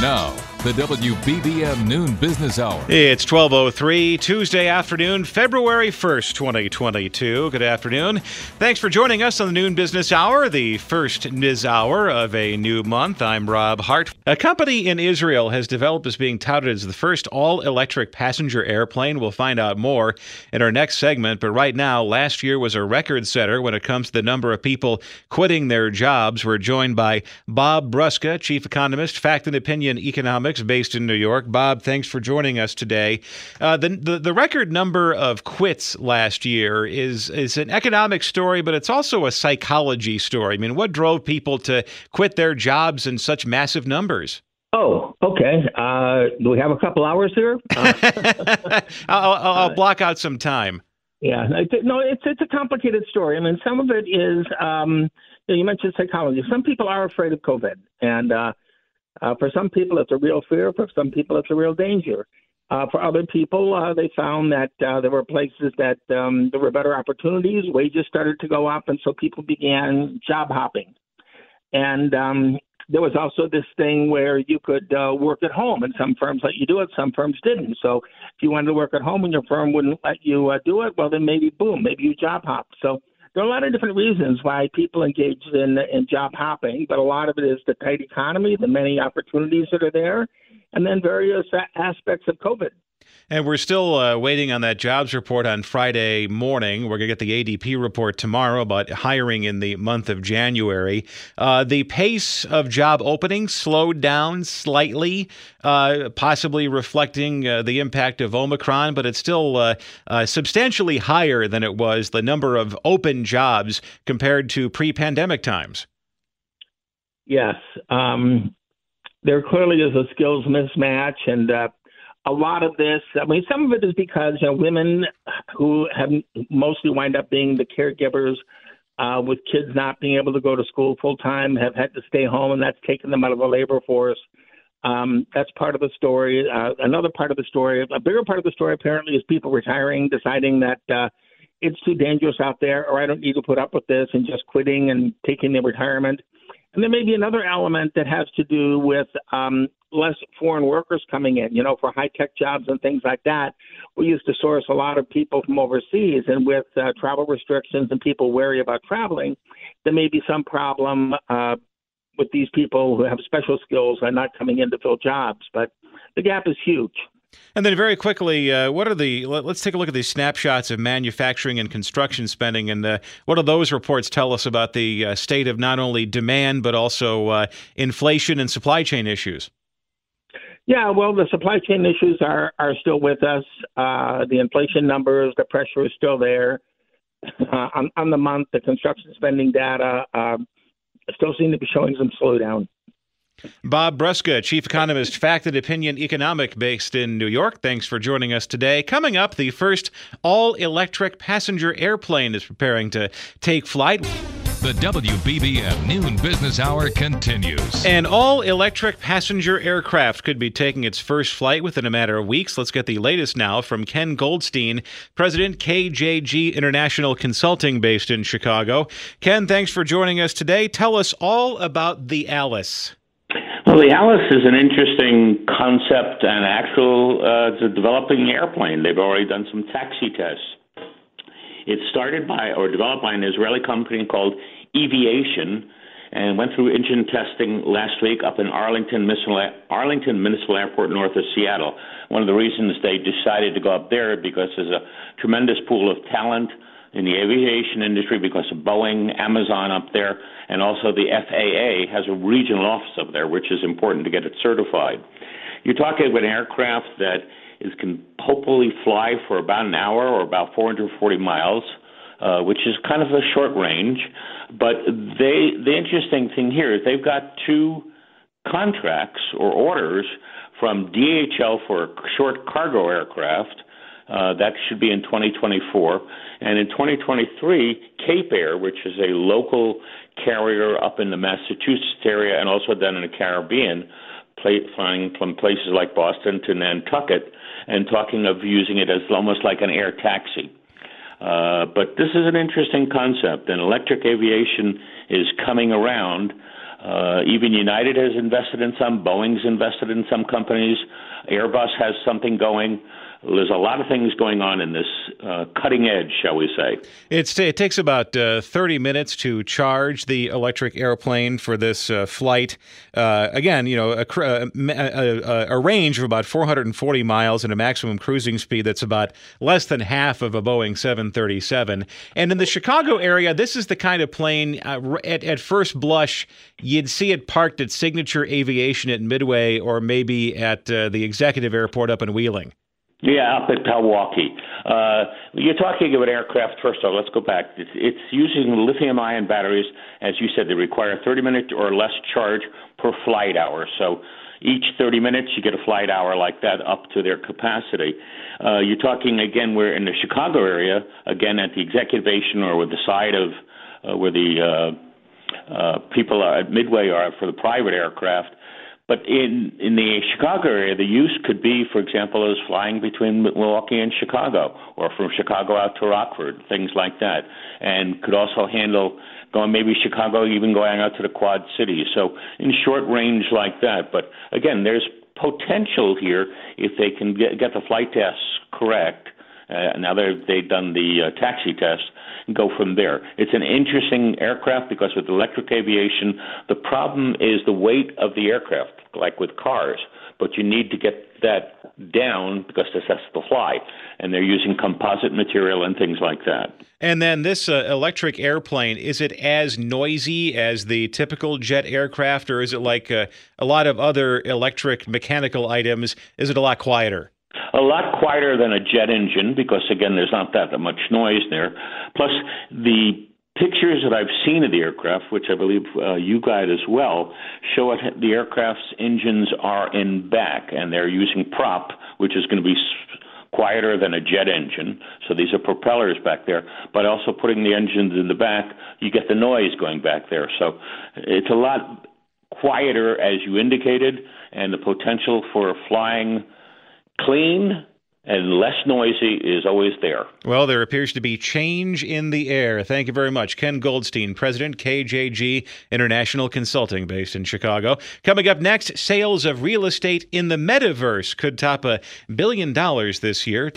Now, the WBBM Noon Business Hour. It's 12.03, Tuesday afternoon, February 1st, 2022. Good afternoon. Thanks for joining us on the Noon Business Hour, the first Niz Hour of a new month. I'm Rob Hart. A company in Israel has developed as being touted as the first all-electric passenger airplane. We'll find out more in our next segment, but right now, last year was a record setter when it comes to the number of people quitting their jobs. We're joined by Bob Brusca, Chief Economist, Fact and Opinion In economics, based in New York. Bob, thanks for joining us today. Uh, the, the, the record number of quits last year is is an economic story, but it's also a psychology story. I mean, what drove people to quit their jobs in such massive numbers? Oh, okay. Uh, do we have a couple hours here? Uh, I'll, I'll, I'll block out some time. Yeah, no, it's it's a complicated story. I mean, some of it is um, you mentioned psychology. Some people are afraid of COVID, and uh, uh, for some people, it's a real fear. For some people, it's a real danger. Uh, for other people, uh, they found that uh, there were places that um, there were better opportunities, wages started to go up, and so people began job hopping. And um, there was also this thing where you could uh, work at home, and some firms let you do it, some firms didn't. So if you wanted to work at home and your firm wouldn't let you uh, do it, well, then maybe boom, maybe you job hop. So there are a lot of different reasons why people engage in in job hopping, but a lot of it is the tight economy, the many opportunities that are there, and then various aspects of COVID. And we're still uh, waiting on that jobs report on Friday morning. We're going to get the ADP report tomorrow about hiring in the month of January. Uh, the pace of job openings slowed down slightly, uh, possibly reflecting uh, the impact of Omicron, but it's still uh, uh, substantially higher than it was the number of open jobs compared to pre pandemic times. Yes. Um, there clearly is a skills mismatch, and a lot of this, I mean, some of it is because you know, women who have mostly wind up being the caregivers uh, with kids not being able to go to school full time have had to stay home, and that's taken them out of the labor force. Um, that's part of the story. Uh, another part of the story, a bigger part of the story, apparently, is people retiring, deciding that uh, it's too dangerous out there, or I don't need to put up with this, and just quitting and taking their retirement. And there may be another element that has to do with um, less foreign workers coming in, you know, for high tech jobs and things like that. We used to source a lot of people from overseas, and with uh, travel restrictions and people wary about traveling, there may be some problem uh, with these people who have special skills and not coming in to fill jobs. But the gap is huge. And then, very quickly, uh, what are the? Let, us take a look at these snapshots of manufacturing and construction spending, and uh, what do those reports tell us about the uh, state of not only demand but also uh, inflation and supply chain issues? Yeah, well, the supply chain issues are are still with us. Uh, the inflation numbers, the pressure is still there. Uh, on, on the month, the construction spending data uh, still seem to be showing some slowdown. Bob Brusca, Chief Economist, Fact and Opinion Economic, based in New York. Thanks for joining us today. Coming up, the first all electric passenger airplane is preparing to take flight. The WBBM Noon Business Hour continues. An all electric passenger aircraft could be taking its first flight within a matter of weeks. Let's get the latest now from Ken Goldstein, President KJG International Consulting based in Chicago. Ken, thanks for joining us today. Tell us all about the Alice. Well, the Alice is an interesting concept and actual uh, developing airplane. They've already done some taxi tests. It started by or developed by an Israeli company called Eviation and went through engine testing last week up in Arlington Municipal, Arlington Municipal Airport north of Seattle. One of the reasons they decided to go up there because there's a tremendous pool of talent, in the aviation industry because of Boeing, Amazon up there, and also the FAA has a regional office up there, which is important to get it certified. You're talking about an aircraft that is can hopefully fly for about an hour or about 440 miles, uh, which is kind of a short range. But they, the interesting thing here is they've got two contracts or orders from DHL for short cargo aircraft. Uh, that should be in 2024. And in 2023, Cape Air, which is a local carrier up in the Massachusetts area and also down in the Caribbean, flying from places like Boston to Nantucket, and talking of using it as almost like an air taxi. Uh, but this is an interesting concept, and electric aviation is coming around. Uh, even United has invested in some, Boeing's invested in some companies, Airbus has something going. There's a lot of things going on in this uh, cutting edge, shall we say. It's, it takes about uh, 30 minutes to charge the electric airplane for this uh, flight. Uh, again, you know, a, uh, a, a, range of about 440 miles and a maximum cruising speed that's about less than half of a Boeing 737. And in the Chicago area, this is the kind of plane, at, at first blush, you'd see it parked at Signature Aviation at Midway or maybe at the Executive Airport up in Wheeling. Yeah, up at Milwaukee. Uh, you're talking about aircraft. First of all, let's go back. It's, it's using lithium-ion batteries, as you said. They require 30 minute or less charge per flight hour. So each 30 minutes, you get a flight hour like that up to their capacity. Uh, you're talking again. We're in the Chicago area, again at the executive aviation or with the side of uh, where the uh, uh, people are at Midway are for the private aircraft. But in in the Chicago area, the use could be, for example, as flying between Milwaukee and Chicago, or from Chicago out to Rockford, things like that, and could also handle going maybe Chicago, even going out to the Quad Cities. So in short range like that. But again, there's potential here if they can get, get the flight tests correct. Uh, now they've they've done the uh, taxi test and go from there. It's an interesting aircraft because with electric aviation, the problem is the weight of the aircraft, like with cars. But you need to get that down because this has to fly, and they're using composite material and things like that. And then this uh, electric airplane, is it as noisy as the typical jet aircraft, or is it like uh, a lot of other electric mechanical items? Is it a lot quieter? A lot quieter than a jet engine because again there's not that much noise there plus the pictures that I've seen of the aircraft, which I believe uh, you guide as well, show it, the aircraft's engines are in back and they're using prop, which is going to be quieter than a jet engine. So these are propellers back there, but also putting the engines in the back, you get the noise going back there. So it's a lot quieter, as you indicated, and the potential for flying clean and less noisy is always there. Well, there appears to be change in the air. Thank you very much. Ken Goldstein, President, KJG International Consulting, based in Chicago. Coming up next, sales of real estate in the metaverse could top a billion dollars this year.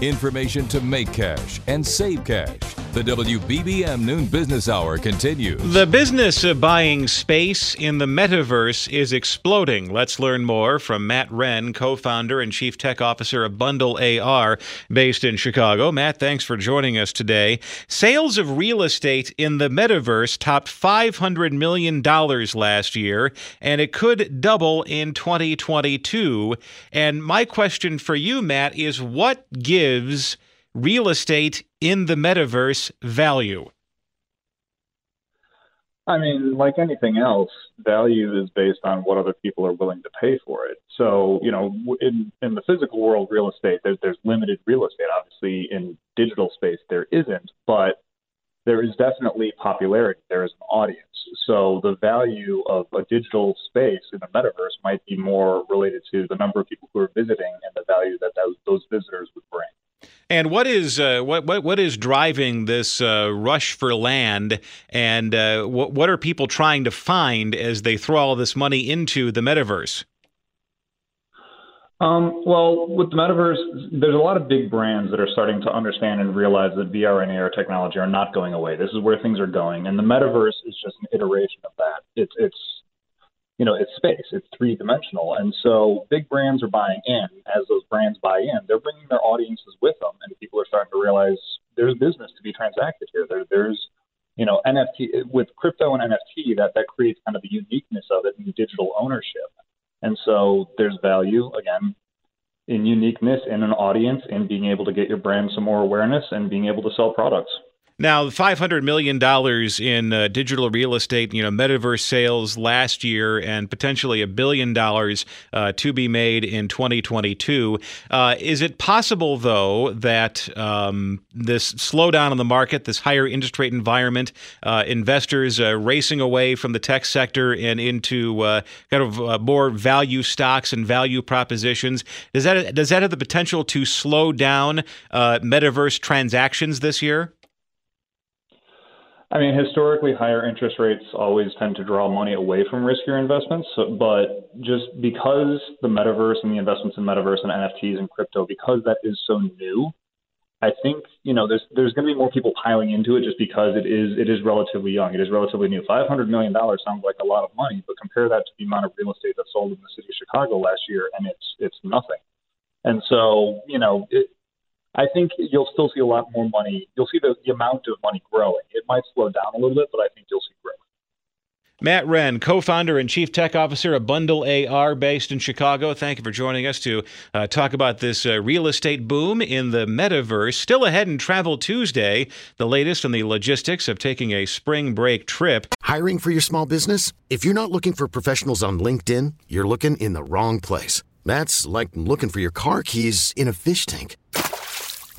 Information to make cash and save cash. The WBBM Noon Business Hour continues. The business of buying space in the metaverse is exploding. Let's learn more from Matt Wren, co founder and chief tech officer of Bundle AR, based in Chicago. Matt, thanks for joining us today. Sales of real estate in the metaverse topped $500 million last year, and it could double in 2022. And my question for you, Matt, is what gives gives real estate in the metaverse value? I mean, like anything else, value is based on what other people are willing to pay for it. So, you know, in, in the physical world, real estate, there's, there's limited real estate. Obviously, in digital space, there isn't, but there is definitely popularity. There is an audience. So the value of a digital space in the metaverse might be more related to the number of people who are visiting and the value that those, those visitors would bring. And what is uh, what, what what is driving this uh, rush for land? And uh, what what are people trying to find as they throw all this money into the metaverse? Um, well, with the metaverse, there's a lot of big brands that are starting to understand and realize that VR and AR technology are not going away. This is where things are going, and the metaverse is just an iteration of that. It's it's you know it's space, it's three dimensional, and so big brands are buying in. As those brands buy in, they're bringing their audiences with them, and people are starting to realize there's business to be transacted here. There, there's you know NFT with crypto and NFT that that creates kind of the uniqueness of it in digital ownership, and so there's value again in uniqueness in an audience and being able to get your brand some more awareness and being able to sell products. Now, $500 million in uh, digital real estate, you know, metaverse sales last year, and potentially a billion dollars uh, to be made in 2022. Uh, is it possible, though, that um, this slowdown in the market, this higher interest rate environment, uh, investors uh, racing away from the tech sector and into kind of more value stocks and value propositions, does that does that have the potential to slow down metaverse transactions this year? I mean, historically, higher interest rates always tend to draw money away from riskier investments. So, but just because the metaverse and the investments in metaverse and NFTs and crypto, because that is so new, I think you know there's there's going to be more people piling into it just because it is it is relatively young. It is relatively new. Five hundred million dollars sounds like a lot of money, but compare that to the amount of real estate that sold in the city of Chicago last year, and it's it's nothing. And so you know it, I think you'll still see a lot more money. You'll see the, the amount of money growing. It might slow down a little bit, but I think you'll see growth. Matt Wren, co founder and chief tech officer of Bundle AR based in Chicago. Thank you for joining us to uh, talk about this uh, real estate boom in the metaverse. Still ahead in Travel Tuesday, the latest on the logistics of taking a spring break trip. Hiring for your small business? If you're not looking for professionals on LinkedIn, you're looking in the wrong place. That's like looking for your car keys in a fish tank.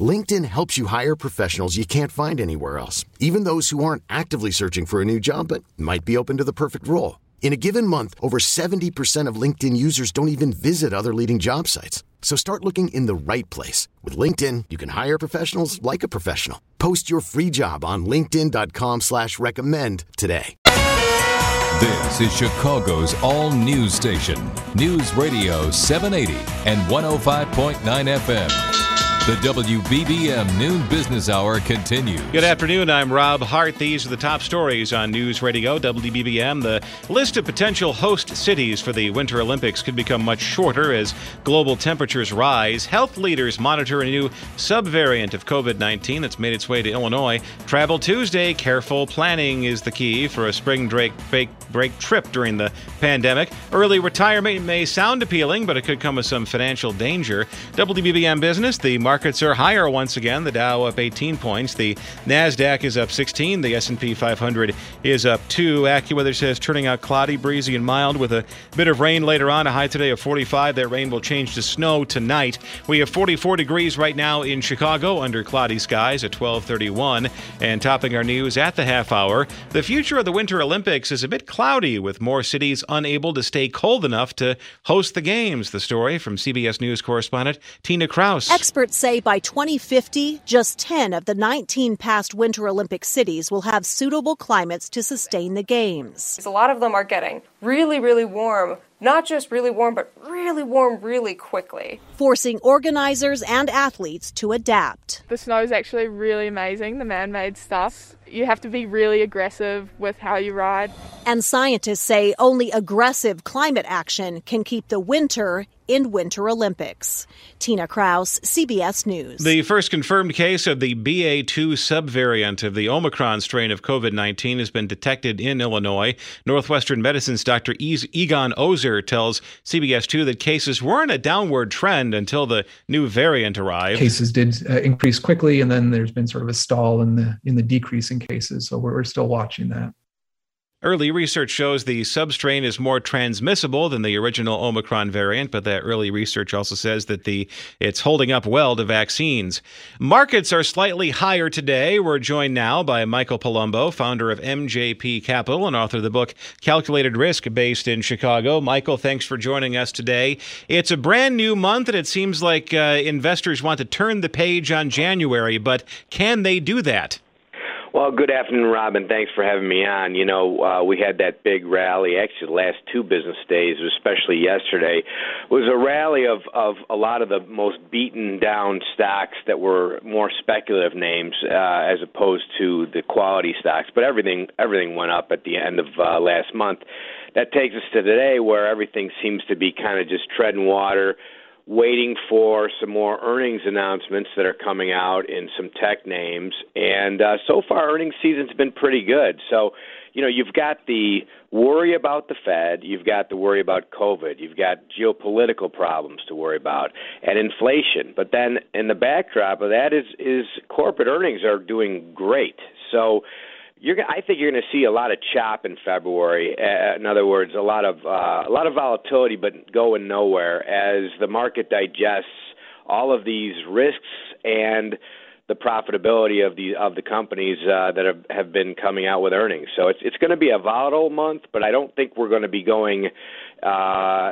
LinkedIn helps you hire professionals you can't find anywhere else, even those who aren't actively searching for a new job but might be open to the perfect role. In a given month, over 70% of LinkedIn users don't even visit other leading job sites. So start looking in the right place. With LinkedIn, you can hire professionals like a professional. Post your free job on linkedin.com slash recommend today. This is Chicago's all-news station, News Radio 780 and 105.9 FM. The WBBM Noon Business Hour continues. Good afternoon. I'm Rob Hart. These are the top stories on News Radio WBBM. The list of potential host cities for the Winter Olympics could become much shorter as global temperatures rise. Health leaders monitor a new subvariant of COVID 19 that's made its way to Illinois. Travel Tuesday. Careful planning is the key for a spring break, break, break trip during the pandemic. Early retirement may sound appealing, but it could come with some financial danger. WBBM Business. The markets are higher once again. The Dow up 18 points. The Nasdaq is up 16. The S&P 500 is up 2. AccuWeather says turning out cloudy, breezy, and mild with a bit of rain later on. A high today of 45. That rain will change to snow tonight. We have 44 degrees right now in Chicago under cloudy skies at 12:31. And topping our news at the half hour, the future of the Winter Olympics is a bit cloudy with more cities unable to stay cold enough to host the games. The story from CBS News correspondent Tina Kraus. Experts say by 2050, just 10 of the 19 past Winter Olympic cities will have suitable climates to sustain the Games. A lot of them are getting really, really warm not just really warm, but really warm really quickly. Forcing organizers and athletes to adapt. The snow is actually really amazing, the man made stuff. You have to be really aggressive with how you ride. And scientists say only aggressive climate action can keep the winter in Winter Olympics. Tina Kraus, CBS News. The first confirmed case of the BA2 subvariant of the Omicron strain of COVID 19 has been detected in Illinois. Northwestern Medicine's Dr. Egon Ozer tells CBS 2 that cases were on a downward trend until the new variant arrived. Cases did uh, increase quickly, and then there's been sort of a stall in the in the decrease in cases. So we're, we're still watching that. Early research shows the substrain is more transmissible than the original Omicron variant, but that early research also says that the it's holding up well to vaccines. Markets are slightly higher today. We're joined now by Michael Palumbo, founder of MJP Capital and author of the book Calculated Risk, based in Chicago. Michael, thanks for joining us today. It's a brand new month, and it seems like uh, investors want to turn the page on January, but can they do that? Well, good afternoon, Robin. Thanks for having me on. You know, uh, we had that big rally. Actually, the last two business days, especially yesterday, was a rally of of a lot of the most beaten down stocks that were more speculative names uh, as opposed to the quality stocks. But everything everything went up at the end of uh, last month. That takes us to today, where everything seems to be kind of just treading water waiting for some more earnings announcements that are coming out in some tech names. And uh, so far, earnings season's been pretty good. So, you know, you've got the worry about the Fed, you've got the worry about COVID, you've got geopolitical problems to worry about, and inflation. But then, in the backdrop of that, is is corporate earnings are doing great. So you're, I think you're going to see a lot of chop in February. Uh, in other words, a lot of uh, a lot of volatility, but going nowhere as the market digests all of these risks and the profitability of the of the companies uh, that have, have been coming out with earnings. So it's it's going to be a volatile month, but I don't think we're going to be going uh,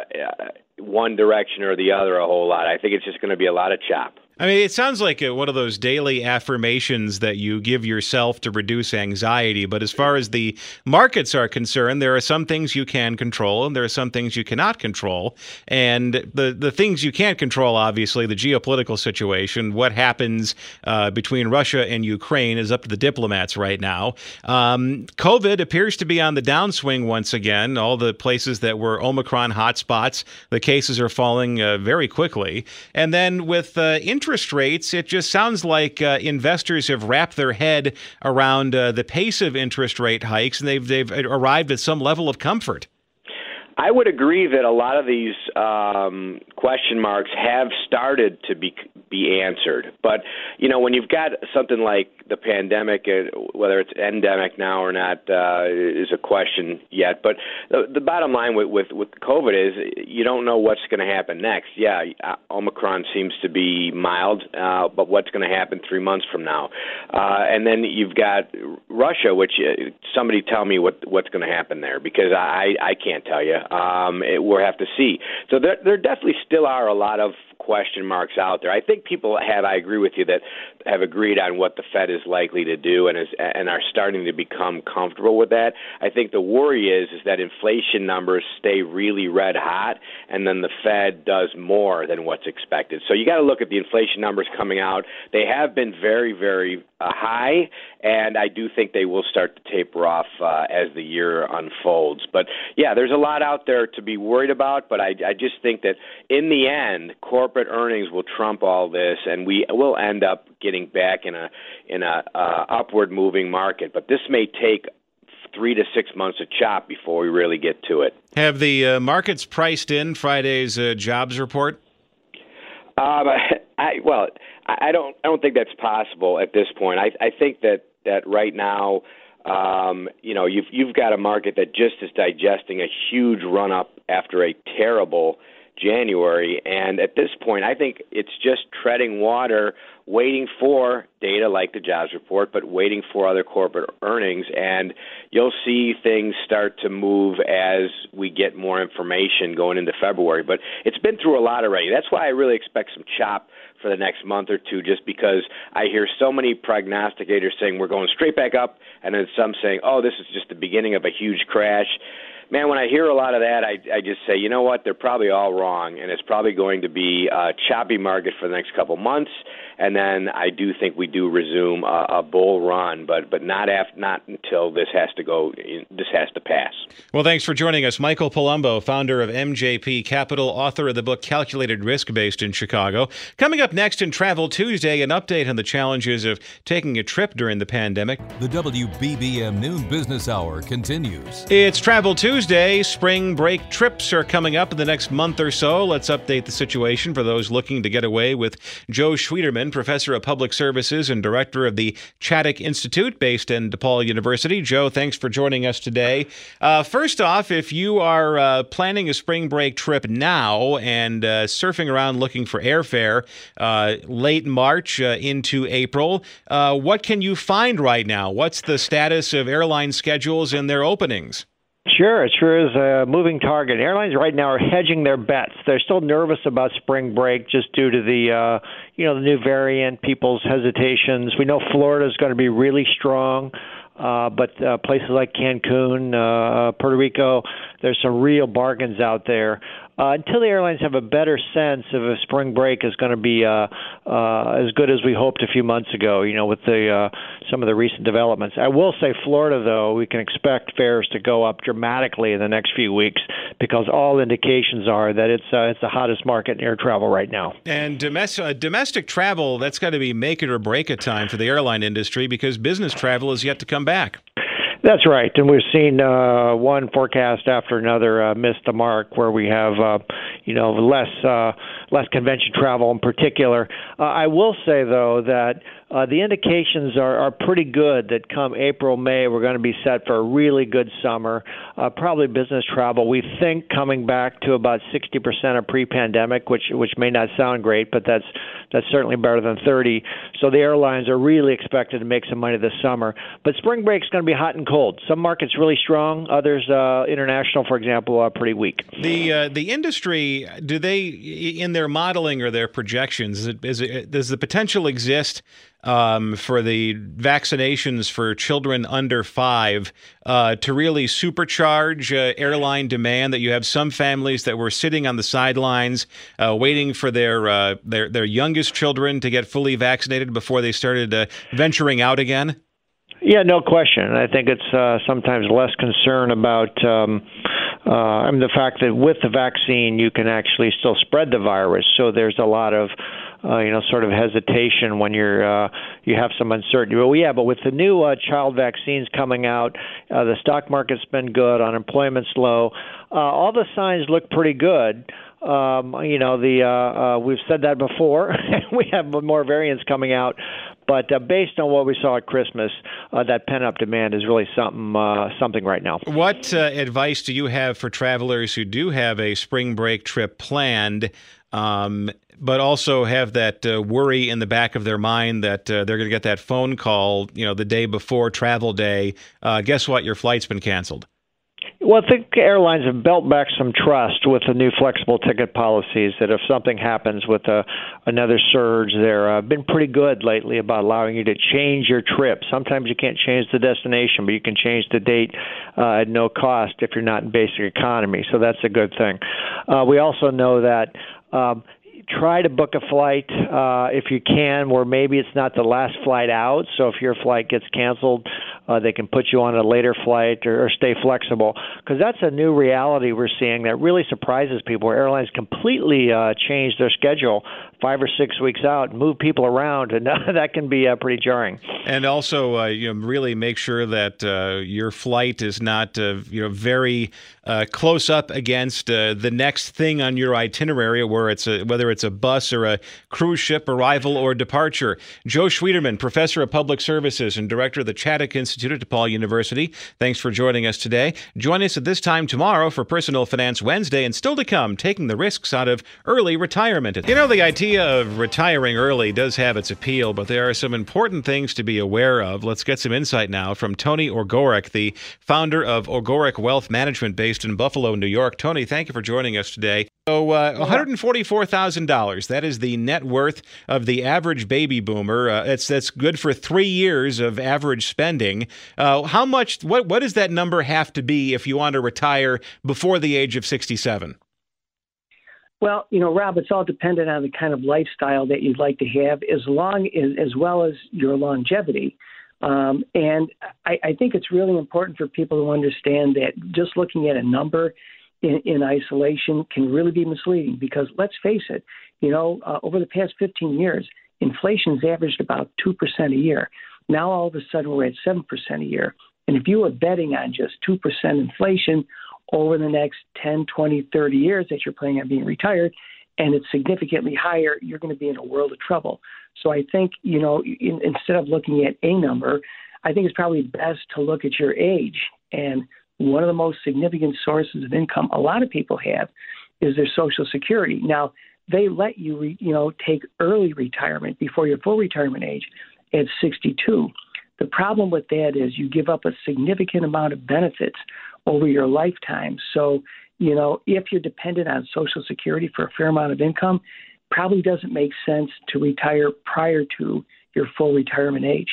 one direction or the other a whole lot. I think it's just going to be a lot of chop. I mean, it sounds like a, one of those daily affirmations that you give yourself to reduce anxiety. But as far as the markets are concerned, there are some things you can control and there are some things you cannot control. And the, the things you can't control, obviously, the geopolitical situation, what happens uh, between Russia and Ukraine is up to the diplomats right now. Um, COVID appears to be on the downswing once again. All the places that were Omicron hotspots, the cases are falling uh, very quickly. And then with uh, interest interest rates, it just sounds like uh, investors have wrapped their head around uh, the pace of interest rate hikes and they've, they've arrived at some level of comfort. I would agree that a lot of these um, question marks have started to be be answered. But you know, when you've got something like the pandemic, uh, whether it's endemic now or not, uh, is a question yet. But the, the bottom line with, with with COVID is you don't know what's going to happen next. Yeah, uh, Omicron seems to be mild, uh, but what's going to happen three months from now? Uh, and then you've got Russia, which uh, somebody tell me what what's going to happen there because I I can't tell you. Um, it, we'll have to see. So there, there definitely still are a lot of question marks out there. I think people have, I agree with you, that have agreed on what the Fed is likely to do and is and are starting to become comfortable with that. I think the worry is is that inflation numbers stay really red hot and then the Fed does more than what's expected. So you got to look at the inflation numbers coming out. They have been very very uh, high and I do think they will start to taper off uh, as the year unfolds. But yeah, there's a lot out there to be worried about, but I I just think that in the end corporate earnings will trump all this and we will end up getting back in a in a uh, upward moving market. But this may take three to six months of chop before we really get to it. Have the uh, markets priced in Friday's uh, jobs report? Um, I, well, I don't. I don't think that's possible at this point. I, I think that that right now, um, you know, you've you've got a market that just is digesting a huge run up after a terrible January. And at this point, I think it's just treading water, waiting for data like the jobs report, but waiting for other corporate earnings. And you'll see things start to move as we get more information going into February. But it's been through a lot already. That's why I really expect some chop for the next month or two, just because I hear so many prognosticators saying we're going straight back up, and then some saying, oh, this is just the beginning of a huge crash man, when I hear a lot of that, I, I just say, you know what? They're probably all wrong, and it's probably going to be a choppy market for the next couple months and then I do think we do resume a, a bull run, but but not after, not until this has to go. This has to pass. Well, thanks for joining us, Michael Palumbo, founder of MJP Capital, author of the book Calculated Risk, based in Chicago. Coming up next in Travel Tuesday, an update on the challenges of taking a trip during the pandemic. The WBBM Noon Business Hour continues. It's Travel Tuesday. Tuesday, spring break trips are coming up in the next month or so. Let's update the situation for those looking to get away with Joe Schwieterman professor of public services and director of the Chaddick Institute based in DePaul University. Joe, thanks for joining us today. Uh, first off, if you are uh, planning a spring break trip now and uh, surfing around looking for airfare uh, late March uh, into April, uh, what can you find right now? What's the status of airline schedules and their openings? Sure, it sure is a moving target. Airlines right now are hedging their bets. They're still nervous about spring break just due to the uh, you know the new variant, people's hesitations. We know Florida is going to be really strong. Uh, but uh, places like Cancun, uh, Puerto Rico, there's some real bargains out there. Uh, until the airlines have a better sense of if spring break is going to be uh, uh, as good as we hoped a few months ago. You know, with the uh, some of the recent developments. I will say, Florida, though, we can expect fares to go up dramatically in the next few weeks because all indications are that it's uh, it's the hottest market in air travel right now. And domestic uh, domestic travel, that's got to be make it or break it time for the airline industry because business travel is yet to come back. That's right, and we've seen uh, one forecast after another uh, miss the mark, where we have, uh, you know, less uh, less convention travel in particular. Uh, I will say though that uh, the indications are, are pretty good that come April, May, we're going to be set for a really good summer. Uh, probably business travel, we think coming back to about 60% of pre-pandemic, which which may not sound great, but that's that's certainly better than 30. So the airlines are really expected to make some money this summer. But spring break is going to be hot and cold. Some markets really strong, others uh, international, for example, are pretty weak. The uh, the industry, do they in their modeling or their projections, is it, is it, does the potential exist? um, for the vaccinations for children under five uh, to really supercharge uh, airline demand. That you have some families that were sitting on the sidelines uh, waiting for their uh, their their youngest children to get fully vaccinated before they started uh, venturing out again. Yeah, no question. I think it's uh, sometimes less concern about. Um, uh, I mean, the fact that with the vaccine you can actually still spread the virus, so there's a lot of uh, you know, sort of hesitation when you're uh, you have some uncertainty. Well, yeah, but with the new uh, child vaccines coming out, uh, the stock market's been good, unemployment's low, uh, all the signs look pretty good. Um, you know, the uh, uh, we've said that before. we have more variants coming out, but uh, based on what we saw at Christmas, uh, that pent up demand is really something uh, something right now. What uh, advice do you have for travelers who do have a spring break trip planned? Um, but also have that worry in the back of their mind that they're going to get that phone call, you know, the day before travel day. Guess what? Your flight's been canceled. Well, I think airlines have built back some trust with the new flexible ticket policies. That if something happens with a, another surge, they've uh, been pretty good lately about allowing you to change your trip. Sometimes you can't change the destination, but you can change the date uh, at no cost if you're not in basic economy. So that's a good thing. Uh, we also know that um, try to book a flight uh, if you can where maybe it's not the last flight out. So if your flight gets canceled, uh, they can put you on a later flight or, or stay flexible because that's a new reality we're seeing that really surprises people. Where airlines completely uh, change their schedule five or six weeks out, move people around, and that can be uh, pretty jarring. And also, uh, you know, really make sure that uh, your flight is not, uh, you know, very uh, close up against uh, the next thing on your itinerary, where it's a, whether it's a bus or a cruise ship arrival or departure. Joe Schwieterman, professor of public services and director of the Chaddick Institute at DePaul University. Thanks for joining us today. Join us at this time tomorrow for Personal Finance Wednesday, and still to come, taking the risks out of early retirement. You know, the idea of retiring early does have its appeal, but there are some important things to be aware of. Let's get some insight now from Tony Ogorek, the founder of Ogorek Wealth Management based in Buffalo, New York. Tony, thank you for joining us today. So, uh, $144,000. That is the net worth of the average baby boomer. Uh, that's that's good for three years of average spending. Uh, how much? What what does that number have to be if you want to retire before the age of 67? Well, you know, Rob, it's all dependent on the kind of lifestyle that you'd like to have, as long as, as well as your longevity. Um, and I, I think it's really important for people to understand that just looking at a number in, in isolation can really be misleading because let's face it, you know, uh, over the past 15 years, inflation's averaged about 2% a year. Now all of a sudden we're at 7% a year. And if you were betting on just 2% inflation over the next 10, 20, 30 years that you're planning on being retired, and it's significantly higher, you're going to be in a world of trouble. So I think, you know, in, instead of looking at a number, I think it's probably best to look at your age. And one of the most significant sources of income a lot of people have is their Social Security. Now, they let you, re, you know, take early retirement before your full retirement age at 62. The problem with that is you give up a significant amount of benefits over your lifetime. So, you know, if you're dependent on Social Security for a fair amount of income, probably doesn't make sense to retire prior to your full retirement age.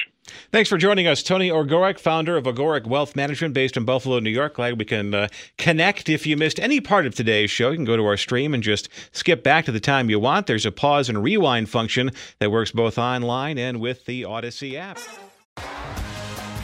Thanks for joining us, Tony Ogorek, founder of Ogorek Wealth Management based in Buffalo, New York. Glad we can uh, connect. If you missed any part of today's show, you can go to our stream and just skip back to the time you want. There's a pause and rewind function that works both online and with the Audacy app.